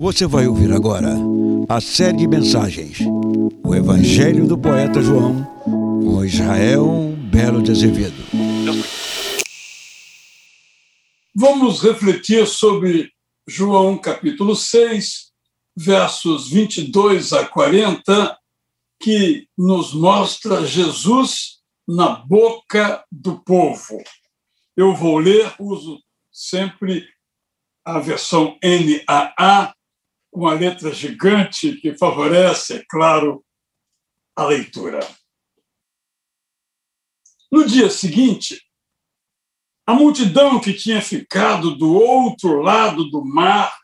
Você vai ouvir agora a série de mensagens O Evangelho do Poeta João com Israel Belo de Azevedo. Vamos refletir sobre João capítulo 6, versos 22 a 40, que nos mostra Jesus na boca do povo. Eu vou ler, uso sempre a versão NAA, com a letra gigante que favorece, é claro, a leitura. No dia seguinte, a multidão que tinha ficado do outro lado do mar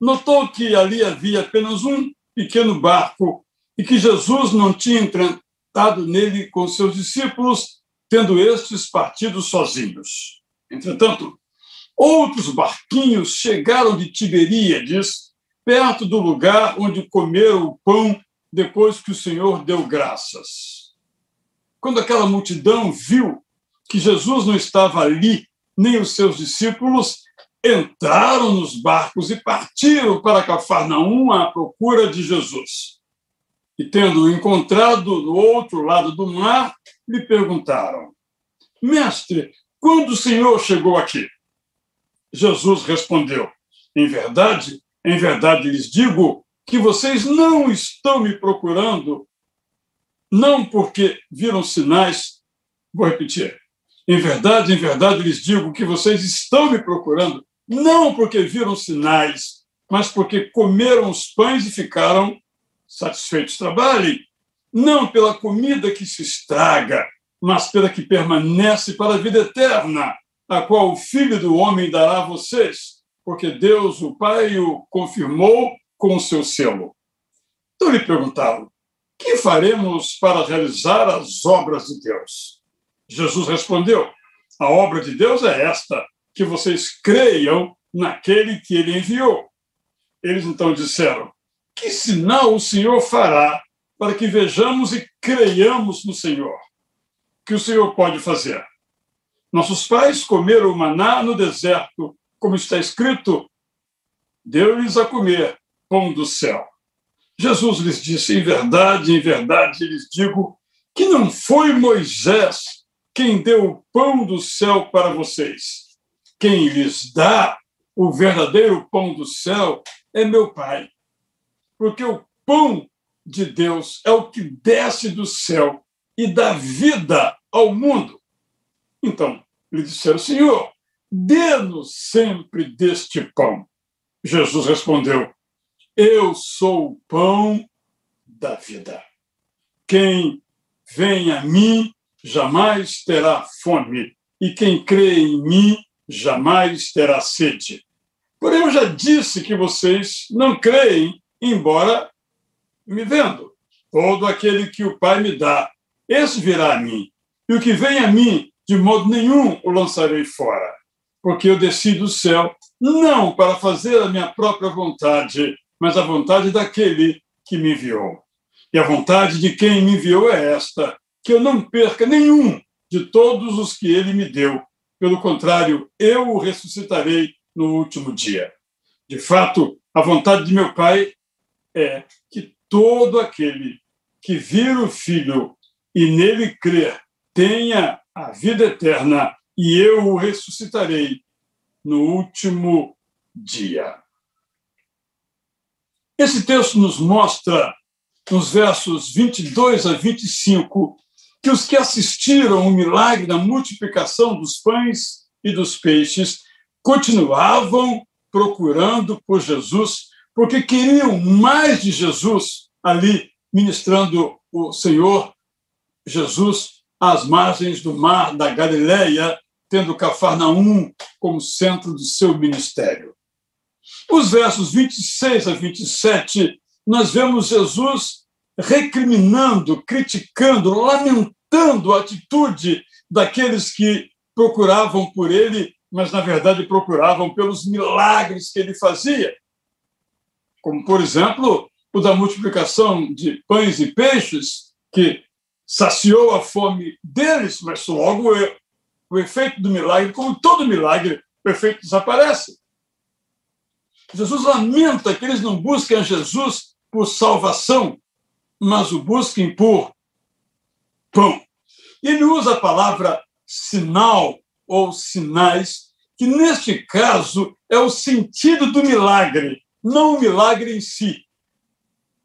notou que ali havia apenas um pequeno barco e que Jesus não tinha entrado nele com seus discípulos, tendo estes partido sozinhos. Entretanto, outros barquinhos chegaram de Tiberíades perto do lugar onde comeram o pão depois que o Senhor deu graças. Quando aquela multidão viu que Jesus não estava ali, nem os seus discípulos, entraram nos barcos e partiram para Cafarnaum à procura de Jesus. E tendo-o encontrado no outro lado do mar, lhe perguntaram: Mestre, quando o Senhor chegou aqui? Jesus respondeu: Em verdade, em verdade lhes digo que vocês não estão me procurando, não porque viram sinais. Vou repetir. Em verdade, em verdade lhes digo que vocês estão me procurando, não porque viram sinais, mas porque comeram os pães e ficaram satisfeitos. Trabalhem, não pela comida que se estraga, mas pela que permanece para a vida eterna, a qual o Filho do Homem dará a vocês porque Deus, o Pai, o confirmou com o seu selo. Então lhe perguntaram: que faremos para realizar as obras de Deus? Jesus respondeu: a obra de Deus é esta, que vocês creiam naquele que ele enviou. Eles então disseram: Que sinal o Senhor fará para que vejamos e creiamos no Senhor? Que o Senhor pode fazer? Nossos pais comeram maná no deserto como está escrito, deu-lhes a comer pão do céu. Jesus lhes disse: Em verdade, em verdade, lhes digo que não foi Moisés quem deu o pão do céu para vocês. Quem lhes dá o verdadeiro pão do céu é meu Pai. Porque o pão de Deus é o que desce do céu e dá vida ao mundo. Então, lhe disseram: Senhor, dê-nos sempre deste pão. Jesus respondeu: Eu sou o pão da vida. Quem vem a mim jamais terá fome, e quem crê em mim jamais terá sede. Porém, eu já disse que vocês não creem, embora me vendo. Todo aquele que o Pai me dá, esse virá a mim. E o que vem a mim, de modo nenhum o lançarei fora porque eu desci do céu não para fazer a minha própria vontade, mas a vontade daquele que me enviou. E a vontade de quem me enviou é esta: que eu não perca nenhum de todos os que ele me deu. Pelo contrário, eu o ressuscitarei no último dia. De fato, a vontade de meu Pai é que todo aquele que vir o Filho e nele crer tenha a vida eterna e eu o ressuscitarei no último dia. Esse texto nos mostra, nos versos 22 a 25, que os que assistiram o milagre da multiplicação dos pães e dos peixes continuavam procurando por Jesus, porque queriam mais de Jesus ali ministrando o Senhor Jesus às margens do mar da Galileia, tendo Cafarnaum como centro do seu ministério. Os versos 26 a 27, nós vemos Jesus recriminando, criticando, lamentando a atitude daqueles que procuravam por ele, mas na verdade procuravam pelos milagres que ele fazia. Como, por exemplo, o da multiplicação de pães e peixes, que saciou a fome deles, mas logo o efeito do milagre, como todo milagre, o efeito desaparece. Jesus lamenta que eles não busquem a Jesus por salvação, mas o busquem por pão. Ele usa a palavra sinal ou sinais, que neste caso é o sentido do milagre, não o milagre em si.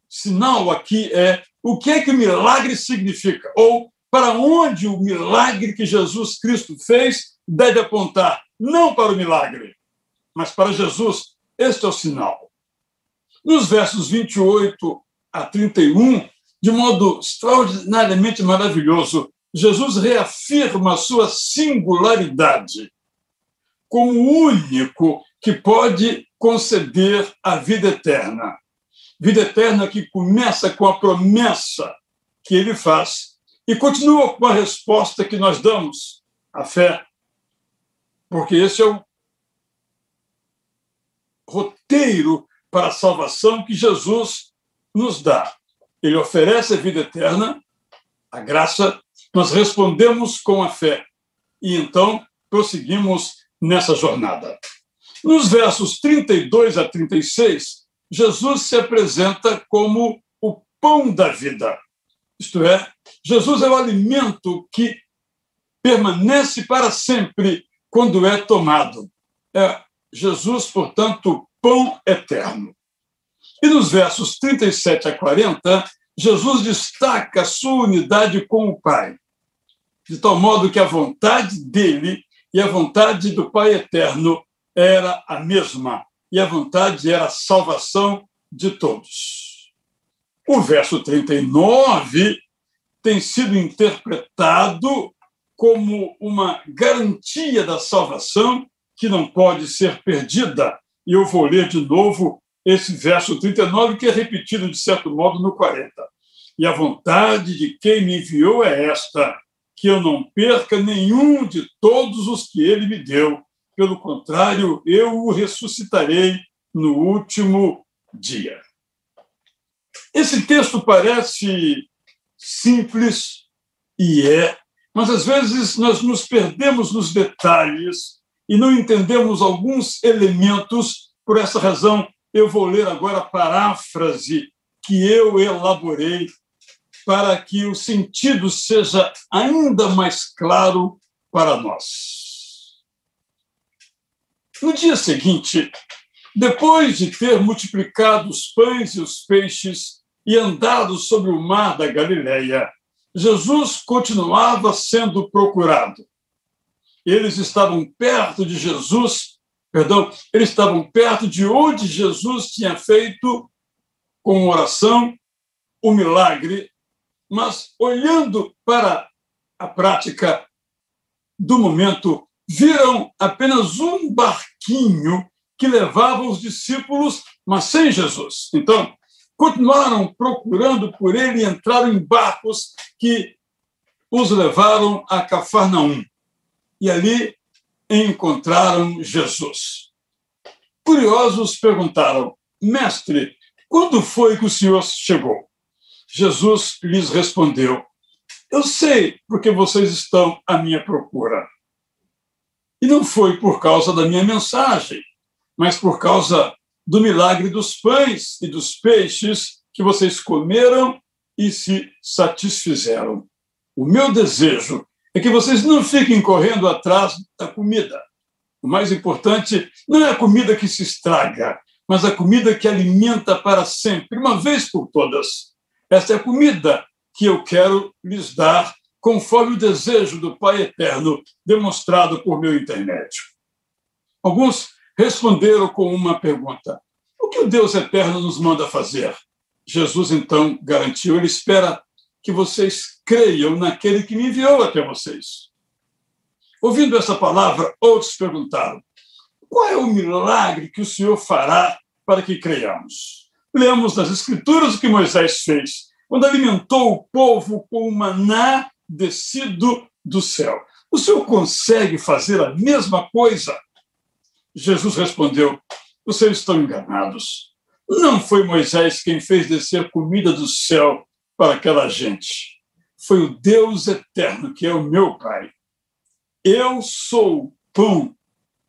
Sinal aqui é o que é que o milagre significa, ou para onde o milagre que Jesus Cristo fez deve apontar, não para o milagre, mas para Jesus. Este é o sinal. Nos versos 28 a 31, de modo extraordinariamente maravilhoso, Jesus reafirma a sua singularidade como o único que pode conceder a vida eterna. Vida eterna que começa com a promessa que ele faz e continua com a resposta que nós damos, a fé. Porque esse é o roteiro para a salvação que Jesus nos dá. Ele oferece a vida eterna, a graça, nós respondemos com a fé. E então prosseguimos nessa jornada. Nos versos 32 a 36, Jesus se apresenta como o pão da vida. Isto é, Jesus é o alimento que permanece para sempre quando é tomado. É Jesus, portanto, pão eterno. E nos versos 37 a 40, Jesus destaca a sua unidade com o Pai, de tal modo que a vontade dele e a vontade do Pai eterno era a mesma, e a vontade era a salvação de todos. O verso 39 tem sido interpretado como uma garantia da salvação que não pode ser perdida. E eu vou ler de novo esse verso 39, que é repetido, de certo modo, no 40. E a vontade de quem me enviou é esta, que eu não perca nenhum de todos os que ele me deu. Pelo contrário, eu o ressuscitarei no último dia. Esse texto parece simples e é, mas às vezes nós nos perdemos nos detalhes e não entendemos alguns elementos. Por essa razão, eu vou ler agora a paráfrase que eu elaborei para que o sentido seja ainda mais claro para nós. No dia seguinte, depois de ter multiplicado os pães e os peixes e andado sobre o mar da Galileia, Jesus continuava sendo procurado. Eles estavam perto de Jesus, perdão, eles estavam perto de onde Jesus tinha feito com oração o milagre mas olhando para a prática do momento, viram apenas um barquinho que levava os discípulos, mas sem Jesus. Então, continuaram procurando por ele e entraram em barcos que os levaram a Cafarnaum. E ali encontraram Jesus. Curiosos perguntaram: Mestre, quando foi que o senhor chegou? Jesus lhes respondeu: Eu sei porque vocês estão à minha procura. E não foi por causa da minha mensagem, mas por causa do milagre dos pães e dos peixes que vocês comeram e se satisfizeram. O meu desejo é que vocês não fiquem correndo atrás da comida. O mais importante não é a comida que se estraga, mas a comida que alimenta para sempre, uma vez por todas. Esta é a comida que eu quero lhes dar, conforme o desejo do Pai Eterno, demonstrado por meu intermédio. Alguns responderam com uma pergunta: O que o Deus Eterno nos manda fazer? Jesus então garantiu: Ele espera que vocês creiam naquele que me enviou até vocês. Ouvindo essa palavra, outros perguntaram: Qual é o milagre que o Senhor fará para que creiamos? Lemos nas Escrituras o que Moisés fez, quando alimentou o povo com o maná descido do céu. O senhor consegue fazer a mesma coisa? Jesus respondeu: Vocês estão enganados. Não foi Moisés quem fez descer comida do céu para aquela gente. Foi o Deus eterno, que é o meu Pai. Eu sou o pão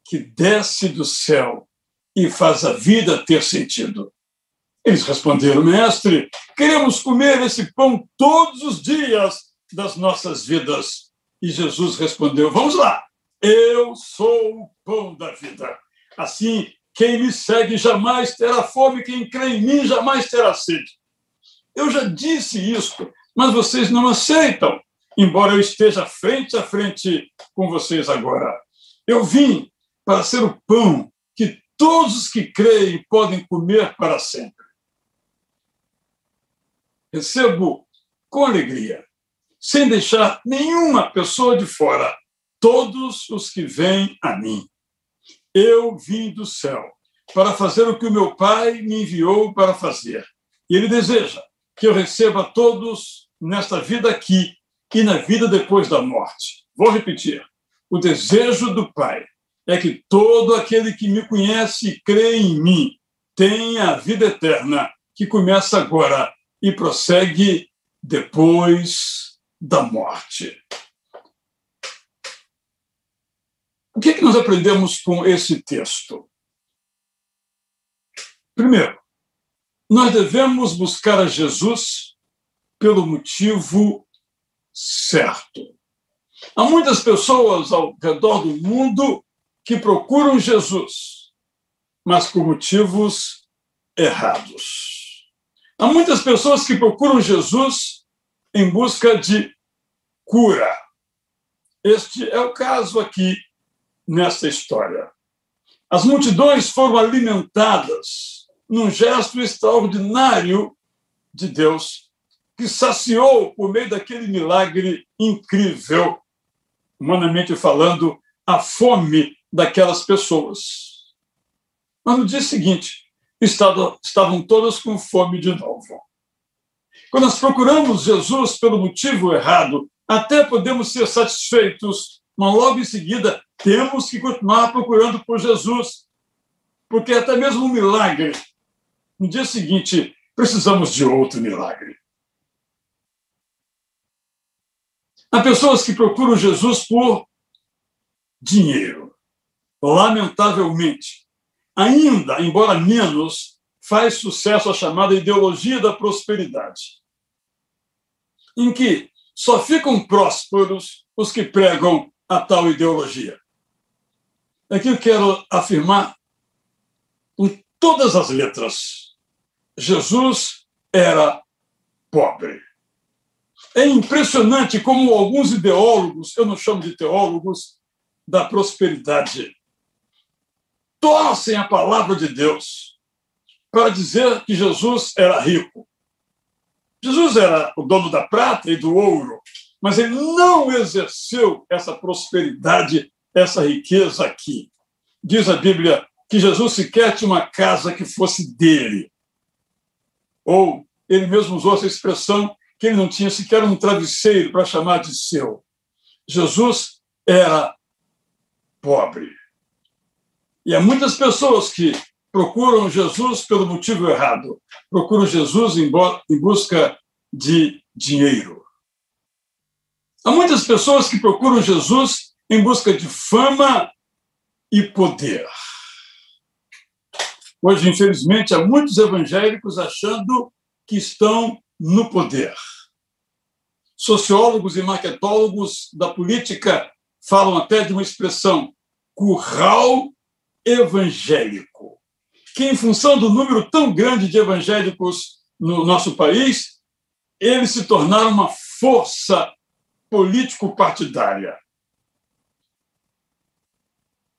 que desce do céu e faz a vida ter sentido. Eles responderam, mestre, queremos comer esse pão todos os dias das nossas vidas. E Jesus respondeu: Vamos lá, eu sou o pão da vida. Assim, quem me segue jamais terá fome, quem crê em mim jamais terá sede. Eu já disse isso, mas vocês não aceitam, embora eu esteja frente a frente com vocês agora. Eu vim para ser o pão que todos os que creem podem comer para sempre. Recebo com alegria, sem deixar nenhuma pessoa de fora, todos os que vêm a mim. Eu vim do céu para fazer o que o meu Pai me enviou para fazer. E Ele deseja que eu receba todos nesta vida aqui e na vida depois da morte. Vou repetir. O desejo do Pai é que todo aquele que me conhece e crê em mim tenha a vida eterna, que começa agora e prossegue depois da morte. O que, é que nós aprendemos com esse texto? Primeiro, nós devemos buscar a Jesus pelo motivo certo. Há muitas pessoas ao redor do mundo que procuram Jesus, mas por motivos errados. Há muitas pessoas que procuram Jesus em busca de cura. Este é o caso aqui nesta história. As multidões foram alimentadas num gesto extraordinário de Deus, que saciou, por meio daquele milagre incrível, humanamente falando, a fome daquelas pessoas. Mas no dia seguinte, estavam todas com fome de novo. Quando nós procuramos Jesus pelo motivo errado, até podemos ser satisfeitos, mas logo em seguida temos que continuar procurando por Jesus, porque até mesmo um milagre, no dia seguinte, precisamos de outro milagre. Há pessoas que procuram Jesus por dinheiro. Lamentavelmente, ainda, embora menos, faz sucesso a chamada ideologia da prosperidade, em que só ficam prósperos os que pregam a tal ideologia. Aqui eu quero afirmar com todas as letras: Jesus era pobre. É impressionante como alguns ideólogos, eu não chamo de teólogos, da prosperidade, torcem a palavra de Deus para dizer que Jesus era rico. Jesus era o dono da prata e do ouro, mas ele não exerceu essa prosperidade, essa riqueza aqui. Diz a Bíblia que Jesus sequer tinha uma casa que fosse dele. Ou ele mesmo usou essa expressão que ele não tinha sequer um travesseiro para chamar de seu. Jesus era pobre. E há muitas pessoas que procuram Jesus pelo motivo errado. Procuram Jesus em, busca de dinheiro. Há muitas pessoas que procuram Jesus em busca de fama e poder. Hoje, infelizmente, há muitos evangélicos achando que estão no poder. Sociólogos e marketólogos da política falam até de uma expressão curral evangélico, que, em função do número tão grande de evangélicos no nosso país, eles se tornaram uma força político-partidária.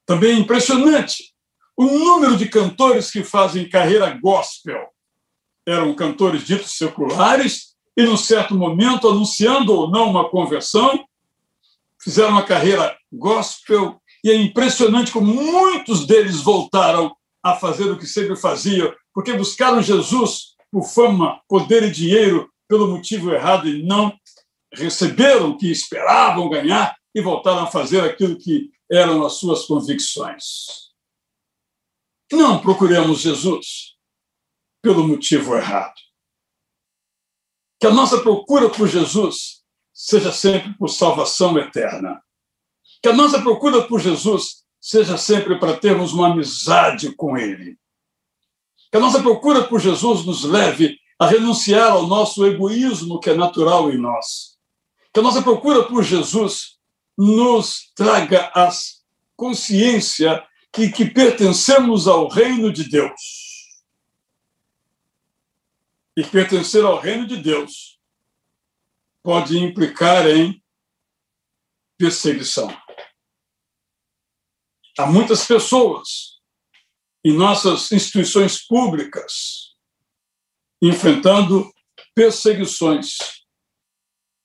Também é impressionante o número de cantores que fazem carreira gospel. Eram cantores ditos seculares e, num certo momento, anunciando ou não uma conversão, fizeram uma carreira gospel e é impressionante como muitos deles voltaram a fazer o que sempre faziam, porque buscaram Jesus por fama, poder e dinheiro pelo motivo errado e não receberam o que esperavam ganhar e voltaram a fazer aquilo que eram as suas convicções. Não procuremos Jesus pelo motivo errado. Que a nossa procura por Jesus seja sempre por salvação eterna. Que a nossa procura por Jesus seja sempre para termos uma amizade com Ele. Que a nossa procura por Jesus nos leve a renunciar ao nosso egoísmo que é natural em nós. Que a nossa procura por Jesus nos traga a consciência que, que pertencemos ao reino de Deus. E pertencer ao reino de Deus pode implicar em perseguição. Há muitas pessoas em nossas instituições públicas enfrentando perseguições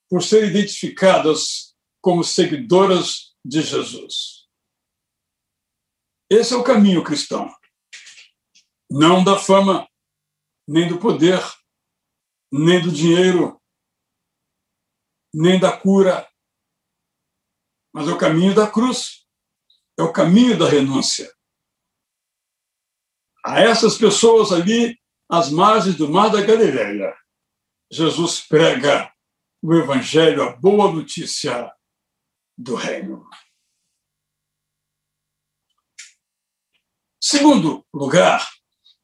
por serem identificadas como seguidoras de Jesus. Esse é o caminho cristão. Não da fama, nem do poder, nem do dinheiro, nem da cura, mas é o caminho da cruz, é o caminho da renúncia. A essas pessoas ali, às margens do Mar da Galileia, Jesus prega o Evangelho, a boa notícia do Reino. Segundo lugar,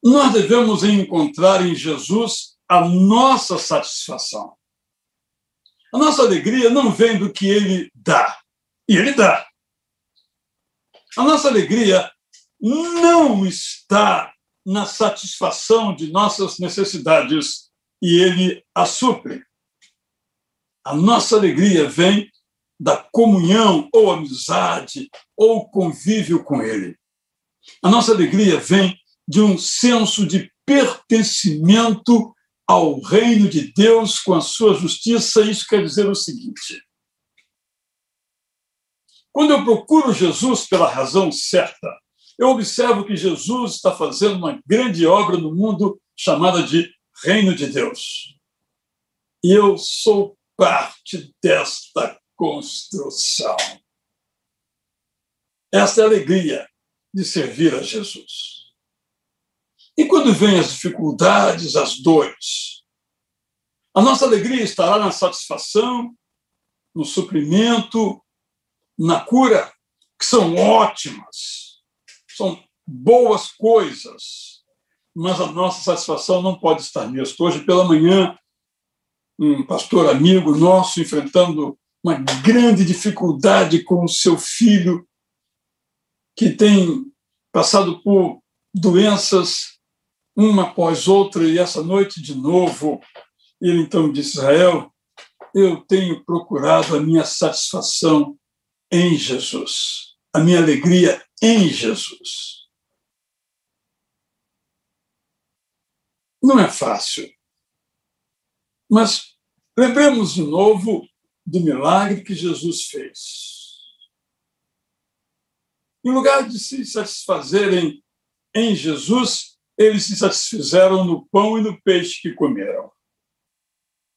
nós devemos encontrar em Jesus a nossa satisfação. A nossa alegria não vem do que ele dá, e ele dá. A nossa alegria não está na satisfação de nossas necessidades e ele a supre. A nossa alegria vem da comunhão ou amizade ou convívio com ele. A nossa alegria vem de um senso de pertencimento ao reino de Deus com a sua justiça. Isso quer dizer o seguinte: quando eu procuro Jesus pela razão certa, eu observo que Jesus está fazendo uma grande obra no mundo chamada de Reino de Deus. E eu sou parte desta construção. Esta é a alegria de servir a Jesus. E quando vêm as dificuldades, as dores, a nossa alegria estará na satisfação, no suprimento, na cura, que são ótimas, são boas coisas, mas a nossa satisfação não pode estar nisso. Hoje pela manhã, um pastor amigo nosso enfrentando uma grande dificuldade com o seu filho, que tem passado por doenças uma após outra, e essa noite de novo, ele então disse: Israel, eu tenho procurado a minha satisfação em Jesus, a minha alegria em Jesus. Não é fácil. Mas lembremos de novo do milagre que Jesus fez. Em lugar de se satisfazerem em Jesus, eles se satisfizeram no pão e no peixe que comeram.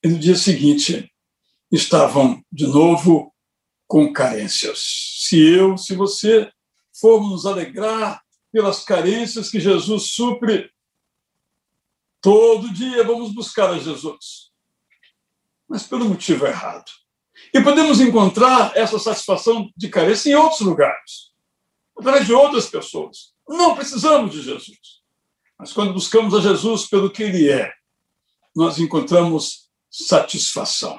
E no dia seguinte, estavam de novo com carências. Se eu, se você formos nos alegrar pelas carências que Jesus supre, todo dia vamos buscar a Jesus. Mas pelo motivo errado. E podemos encontrar essa satisfação de carência em outros lugares, através de outras pessoas. Não precisamos de Jesus. Mas quando buscamos a Jesus pelo que ele é, nós encontramos satisfação.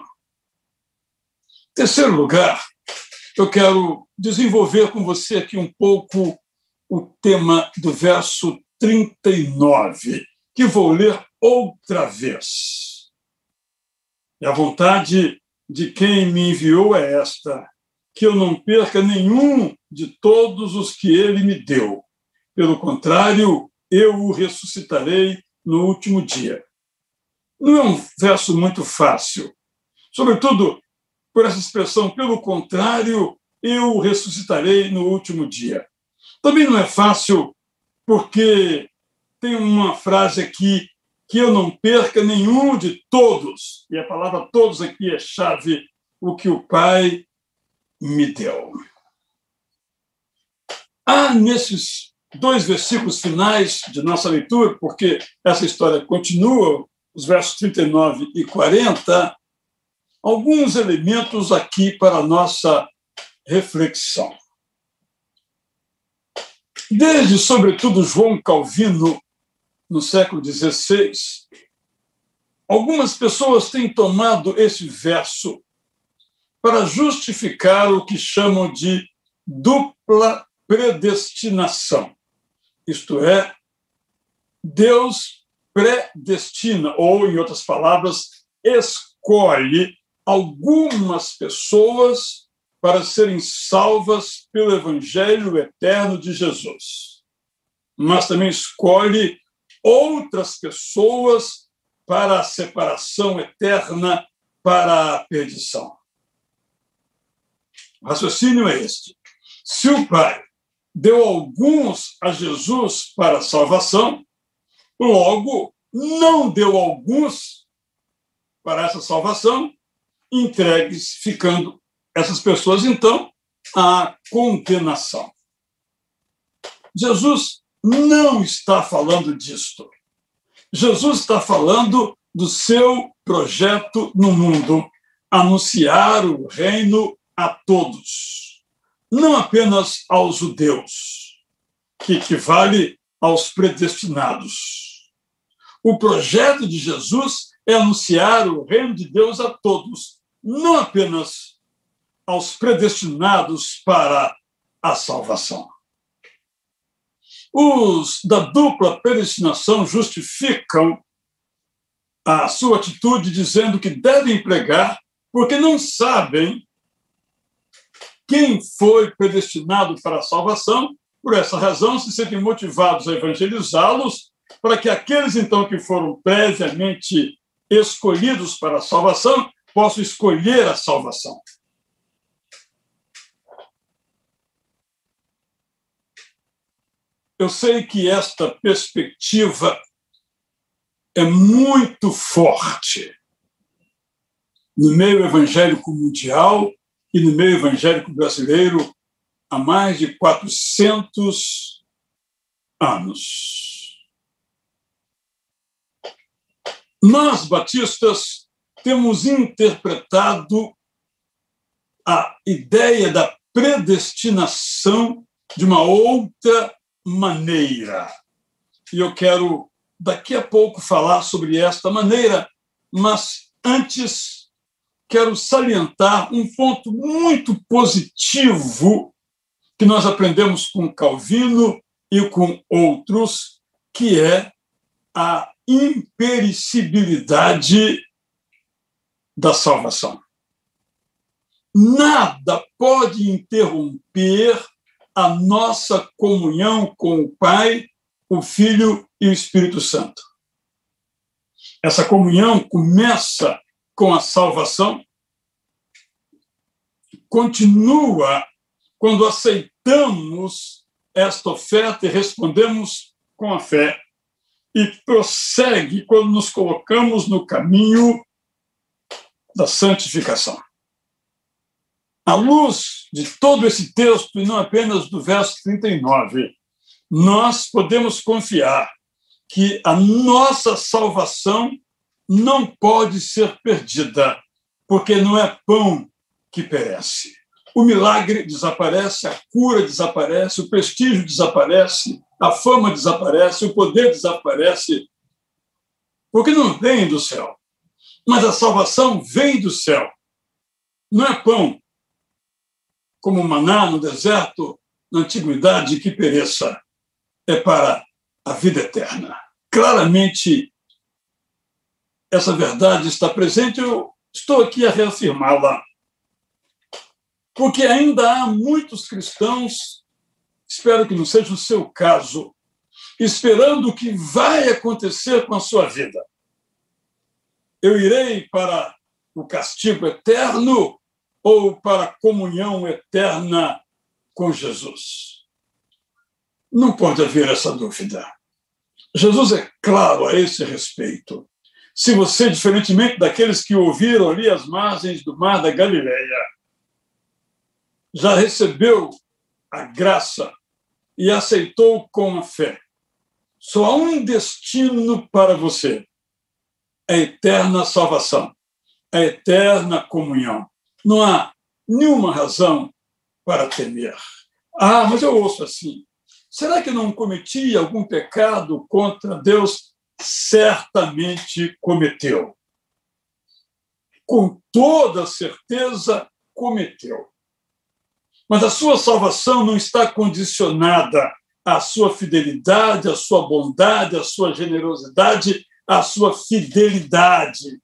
Terceiro lugar, eu quero desenvolver com você aqui um pouco o tema do verso 39, que vou ler outra vez. E a vontade de quem me enviou é esta: que eu não perca nenhum de todos os que ele me deu. Pelo contrário, eu o ressuscitarei no último dia. Não é um verso muito fácil, sobretudo por essa expressão, pelo contrário, eu o ressuscitarei no último dia. Também não é fácil, porque tem uma frase aqui que eu não perca nenhum de todos, e a palavra todos aqui é chave, o que o Pai me deu. Há nesses dois versículos finais de nossa leitura, porque essa história continua, os versos 39 e 40, alguns elementos aqui para a nossa reflexão. Desde, sobretudo, João Calvino, no século XVI, algumas pessoas têm tomado esse verso para justificar o que chamam de dupla predestinação. Isto é, Deus predestina, ou, em outras palavras, escolhe algumas pessoas para serem salvas pelo Evangelho eterno de Jesus. Mas também escolhe outras pessoas para a separação eterna, para a perdição. O raciocínio é este: se o Pai deu alguns a Jesus para a salvação, logo não deu alguns para essa salvação, entregues, ficando essas pessoas, então, à condenação. Jesus não está falando disto. Jesus está falando do seu projeto no mundo, anunciar o reino a todos, não apenas aos judeus, que equivale aos predestinados. O projeto de Jesus é anunciar o reino de Deus a todos, não apenas aos predestinados para a salvação. Os da dupla predestinação justificam a sua atitude dizendo que devem pregar porque não sabem quem foi predestinado para a salvação. Por essa razão, se sentem motivados a evangelizá-los, para que aqueles, então, que foram previamente escolhidos para a salvação possam escolher a salvação. Eu sei que esta perspectiva é muito forte no meio evangélico mundial e no meio evangélico brasileiro há mais de 400 anos. Nós, batistas, temos interpretado a ideia da predestinação de uma outra maneira. E eu quero, daqui a pouco, falar sobre esta maneira, mas antes quero salientar um ponto muito positivo que nós aprendemos com Calvino e com outros, que é a impericibilidade da salvação. Nada pode interromper a nossa comunhão com o Pai, o Filho e o Espírito Santo. Essa comunhão começa com a salvação, continua quando aceitamos esta oferta e respondemos com a fé, e prossegue quando nos colocamos no caminho da santificação. À luz de todo esse texto, e não apenas do verso 39, nós podemos confiar que a nossa salvação não pode ser perdida, porque não é pão que perece. O milagre desaparece, a cura desaparece, o prestígio desaparece, a fama desaparece, o poder desaparece, porque não vem do céu. Mas a salvação vem do céu. Não é pão, como maná no deserto, na antiguidade, que pereça. É para a vida eterna. Claramente essa verdade está presente, eu estou aqui a reafirmá-la. Porque ainda há muitos cristãos, espero que não seja o seu caso, esperando o que vai acontecer com a sua vida. Eu irei para o castigo eterno ou para a comunhão eterna com Jesus? Não pode haver essa dúvida. Jesus é claro a esse respeito se você, diferentemente daqueles que ouviram ali as margens do mar da Galileia, já recebeu a graça e aceitou com a fé, só há um destino para você: a eterna salvação, a eterna comunhão. Não há nenhuma razão para temer. Ah, mas eu ouço assim. Será que não cometia algum pecado contra Deus? Certamente cometeu. Com toda certeza, cometeu. Mas a sua salvação não está condicionada à sua fidelidade, à sua bondade, à sua generosidade, à sua fidelidade.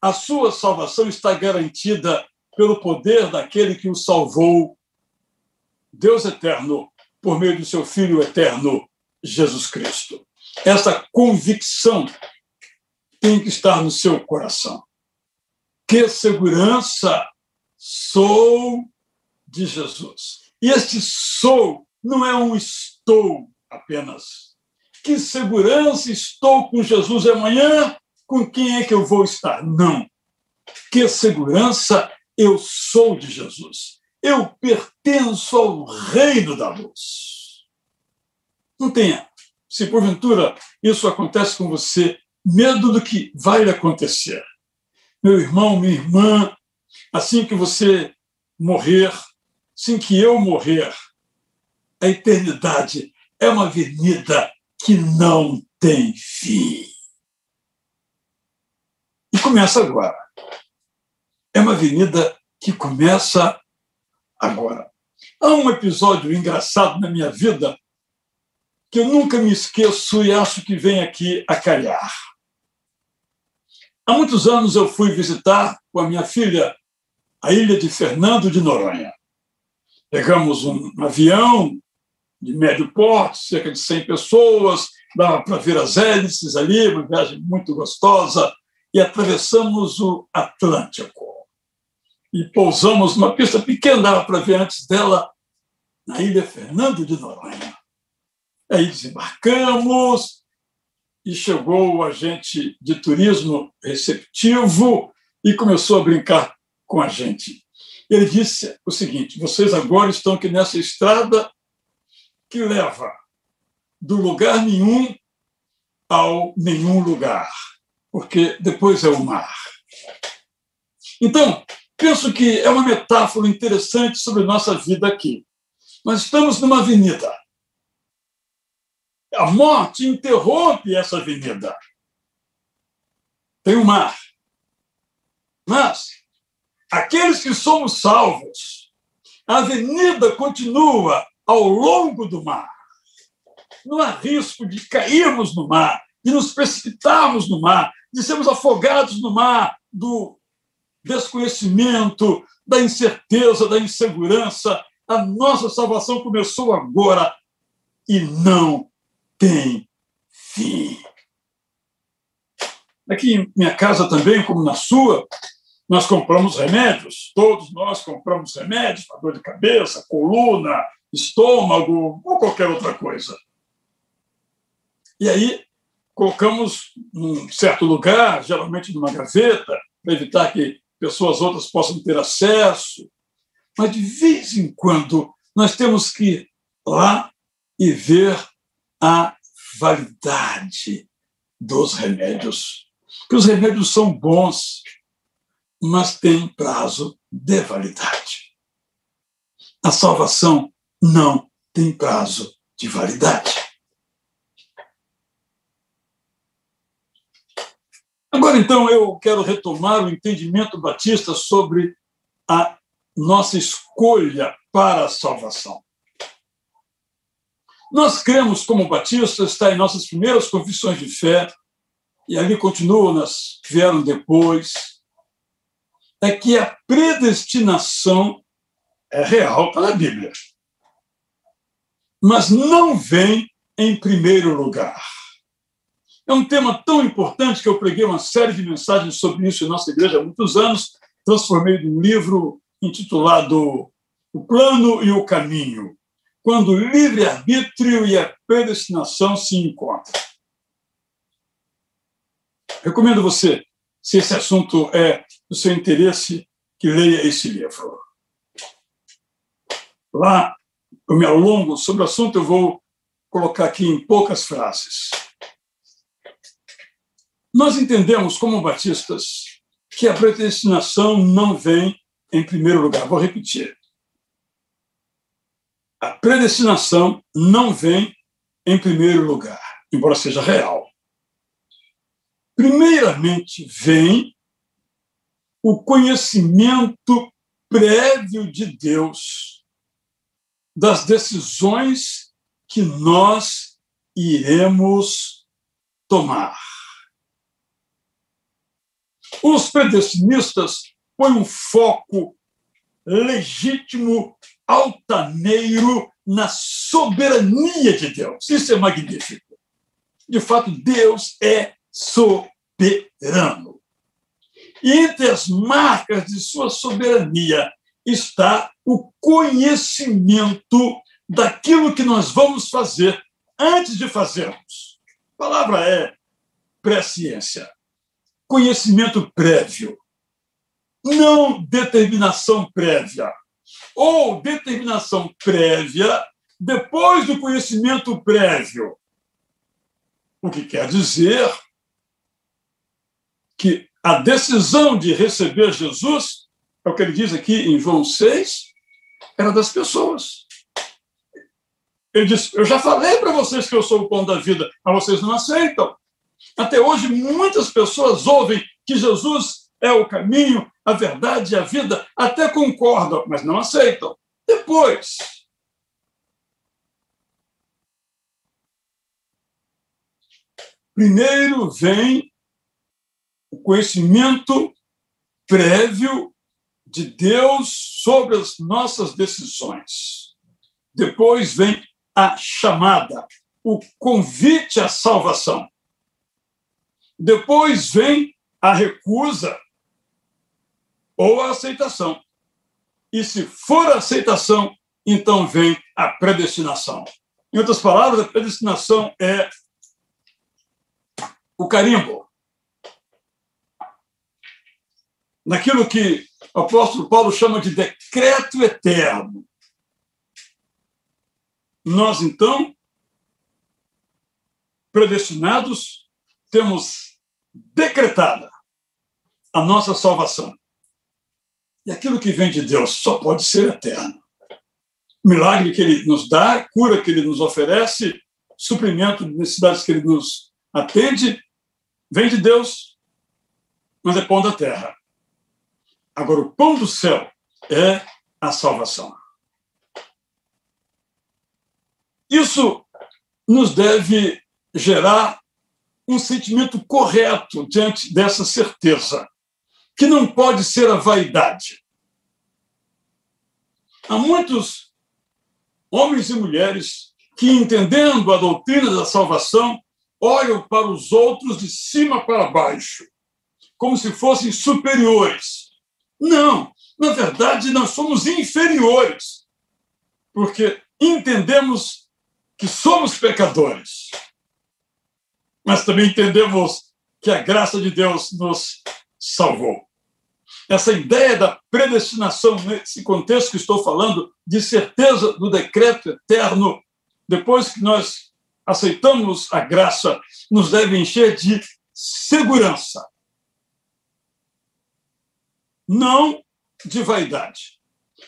A sua salvação está garantida pelo poder daquele que o salvou, Deus eterno, por meio do seu Filho eterno, Jesus Cristo. Essa convicção tem que estar no seu coração. Que segurança sou de Jesus. E este sou não é um estou apenas. Que segurança estou com Jesus amanhã? Com quem é que eu vou estar? Não. Que segurança eu sou de Jesus. Eu pertenço ao reino da luz. Não tenha, se porventura isso acontece com você, medo do que vai acontecer. Meu irmão, minha irmã, assim que você morrer, assim que eu morrer, a eternidade é uma avenida que não tem fim. E começa agora. É uma avenida que começa agora. Há um episódio engraçado na minha vida que eu nunca me esqueço e acho que vem aqui a calhar. Há muitos anos eu fui visitar com a minha filha a ilha de Fernando de Noronha. Pegamos um avião de médio porte, cerca de 100 pessoas, dava para ver as hélices ali, uma viagem muito gostosa, e atravessamos o Atlântico e pousamos numa pista pequena, dava para ver antes dela, na ilha Fernando de Noronha. Aí desembarcamos e chegou o agente de turismo receptivo e começou a brincar com a gente. Ele disse o seguinte: vocês agora estão aqui nessa estrada que leva do lugar nenhum ao nenhum lugar, porque depois é o mar. Então, Penso que é uma metáfora interessante sobre nossa vida aqui. Nós estamos numa avenida. A morte interrompe essa avenida. Tem o um mar. Mas, aqueles que somos salvos, a avenida continua ao longo do mar. Não há risco de cairmos no mar, de nos precipitarmos no mar, de sermos afogados no mar do desconhecimento, da incerteza, da insegurança. A nossa salvação começou agora e não tem fim. Aqui em minha casa também, como na sua, nós compramos remédios. Todos nós compramos remédios para dor de cabeça, coluna, estômago ou qualquer outra coisa. E aí colocamos num certo lugar, geralmente numa gaveta, para evitar que pessoas outras possam ter acesso. Mas, de vez em quando, nós temos que ir lá e ver a validade dos remédios. Que os remédios são bons, mas têm prazo de validade. A salvação não tem prazo de validade. Agora, então, eu quero retomar o entendimento batista sobre a nossa escolha para a salvação. Nós cremos, como batistas, está em nossas primeiras confissões de fé, e ali continuam nas que vieram depois, é que a predestinação é real pela Bíblia, mas não vem em primeiro lugar. É um tema tão importante que eu preguei uma série de mensagens sobre isso em nossa igreja há muitos anos, transformei num livro intitulado O Plano e o Caminho, quando o livre-arbítrio e a predestinação se encontram. Recomendo você, se esse assunto é do seu interesse, que leia esse livro. Lá, eu me alongo sobre o assunto, eu vou colocar aqui em poucas frases. Nós entendemos, como batistas, que a predestinação não vem em primeiro lugar. Vou repetir. a predestinação não vem em primeiro lugar, embora seja real. Primeiramente vem o conhecimento prévio de Deus das decisões que nós iremos tomar. Os predestinistas põem um foco legítimo, altaneiro na soberania de Deus. Isso é magnífico. De fato, Deus é soberano. E entre as marcas de sua soberania está o conhecimento daquilo que nós vamos fazer antes de fazermos. A palavra é presciência, conhecimento prévio, não determinação prévia. Ou determinação prévia depois do conhecimento prévio. O que quer dizer que a decisão de receber Jesus, é o que ele diz aqui em João 6, era das pessoas. Ele diz: Eu já falei para vocês que eu sou o pão da vida, mas vocês não aceitam. Até hoje, muitas pessoas ouvem que Jesus é o caminho, a verdade e a vida, até concordam, mas não aceitam. Depois. Primeiro vem o conhecimento prévio de Deus sobre as nossas decisões. Depois vem a chamada, o convite à salvação. Depois vem a recusa ou a aceitação. E se for a aceitação, então vem a predestinação. Em outras palavras, a predestinação é o carimbo. Naquilo que o apóstolo Paulo chama de decreto eterno. Nós, então, predestinados, temos decretada a nossa salvação. E aquilo que vem de Deus só pode ser eterno. O milagre que ele nos dá, cura que ele nos oferece, suprimento de necessidades que ele nos atende, vem de Deus, mas é pão da terra. Agora, o pão do céu é a salvação. Isso nos deve gerar um sentimento correto diante dessa certeza, que não pode ser a vaidade. Há muitos homens e mulheres que, entendendo a doutrina da salvação, olham para os outros de cima para baixo, como se fossem superiores. Não, na verdade, nós somos inferiores, porque entendemos que somos pecadores, mas também entendemos que a graça de Deus nos salvou. Essa ideia da predestinação, nesse contexto que estou falando, de certeza do decreto eterno, depois que nós aceitamos a graça, nos deve encher de segurança. Não de vaidade.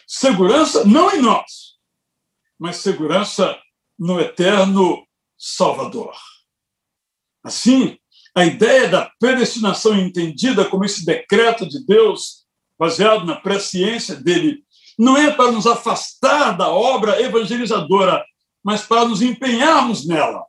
Segurança não em nós, mas segurança no eterno Salvador. Assim, a ideia da predestinação entendida como esse decreto de Deus, baseado na presciência dele, não é para nos afastar da obra evangelizadora, mas para nos empenharmos nela.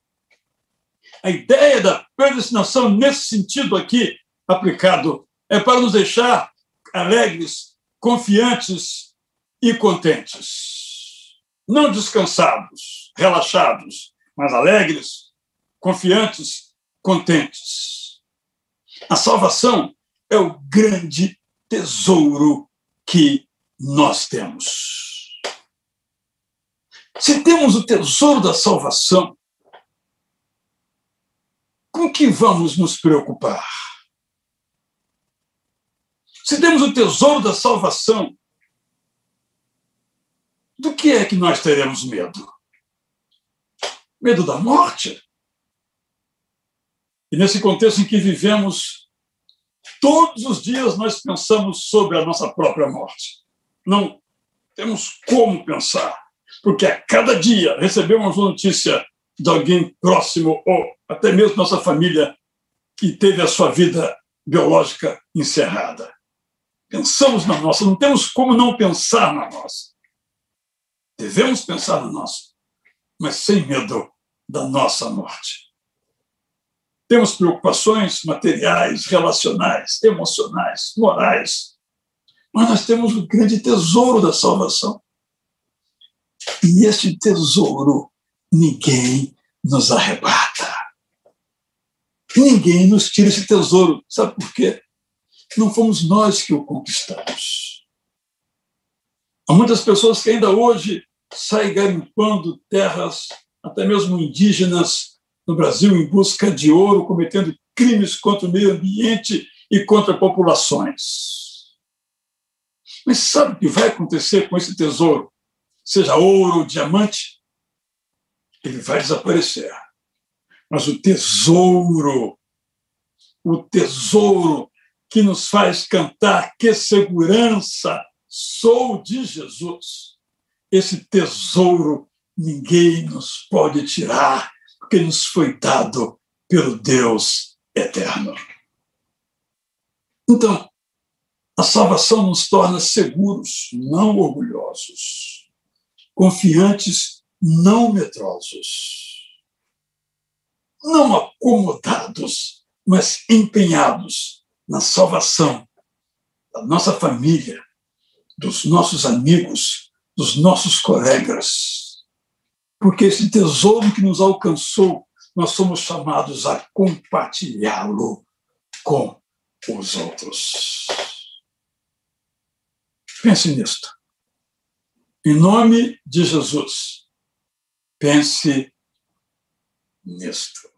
A ideia da predestinação, nesse sentido aqui aplicado, é para nos deixar alegres, confiantes e contentes. Não descansados, relaxados, mas alegres, confiantes contentes. A salvação é o grande tesouro que nós temos. Se temos o tesouro da salvação, com que vamos nos preocupar? Se temos o tesouro da salvação, do que é que nós teremos medo? Medo da morte? E nesse contexto em que vivemos, todos os dias nós pensamos sobre a nossa própria morte. Não temos como pensar. porque a cada dia recebemos uma notícia de alguém próximo ou até mesmo nossa família que teve a sua vida biológica encerrada. Pensamos na nossa, não temos como não pensar na nossa. Devemos pensar na nossa, mas sem medo da nossa morte. Temos preocupações materiais, relacionais, emocionais, morais, mas nós temos o grande tesouro da salvação. E este tesouro ninguém nos arrebata. Ninguém nos tira esse tesouro. Sabe por quê? Não fomos nós que o conquistamos. Há muitas pessoas que ainda hoje saem garimpando terras, até mesmo indígenas, no Brasil, em busca de ouro, cometendo crimes contra o meio ambiente e contra populações. Mas sabe o que vai acontecer com esse tesouro? Seja ouro ou diamante, ele vai desaparecer. Mas o tesouro, o tesouro que nos faz cantar que segurança sou de Jesus. Esse tesouro ninguém nos pode tirar, porque nos foi dado pelo Deus eterno. Então, a salvação nos torna seguros, não orgulhosos, confiantes não medrosos, não acomodados, mas empenhados na salvação da nossa família, dos nossos amigos, dos nossos colegas porque esse tesouro que nos alcançou, nós somos chamados a compartilhá-lo com os outros. Pense nisto. Em nome de Jesus, pense nisto.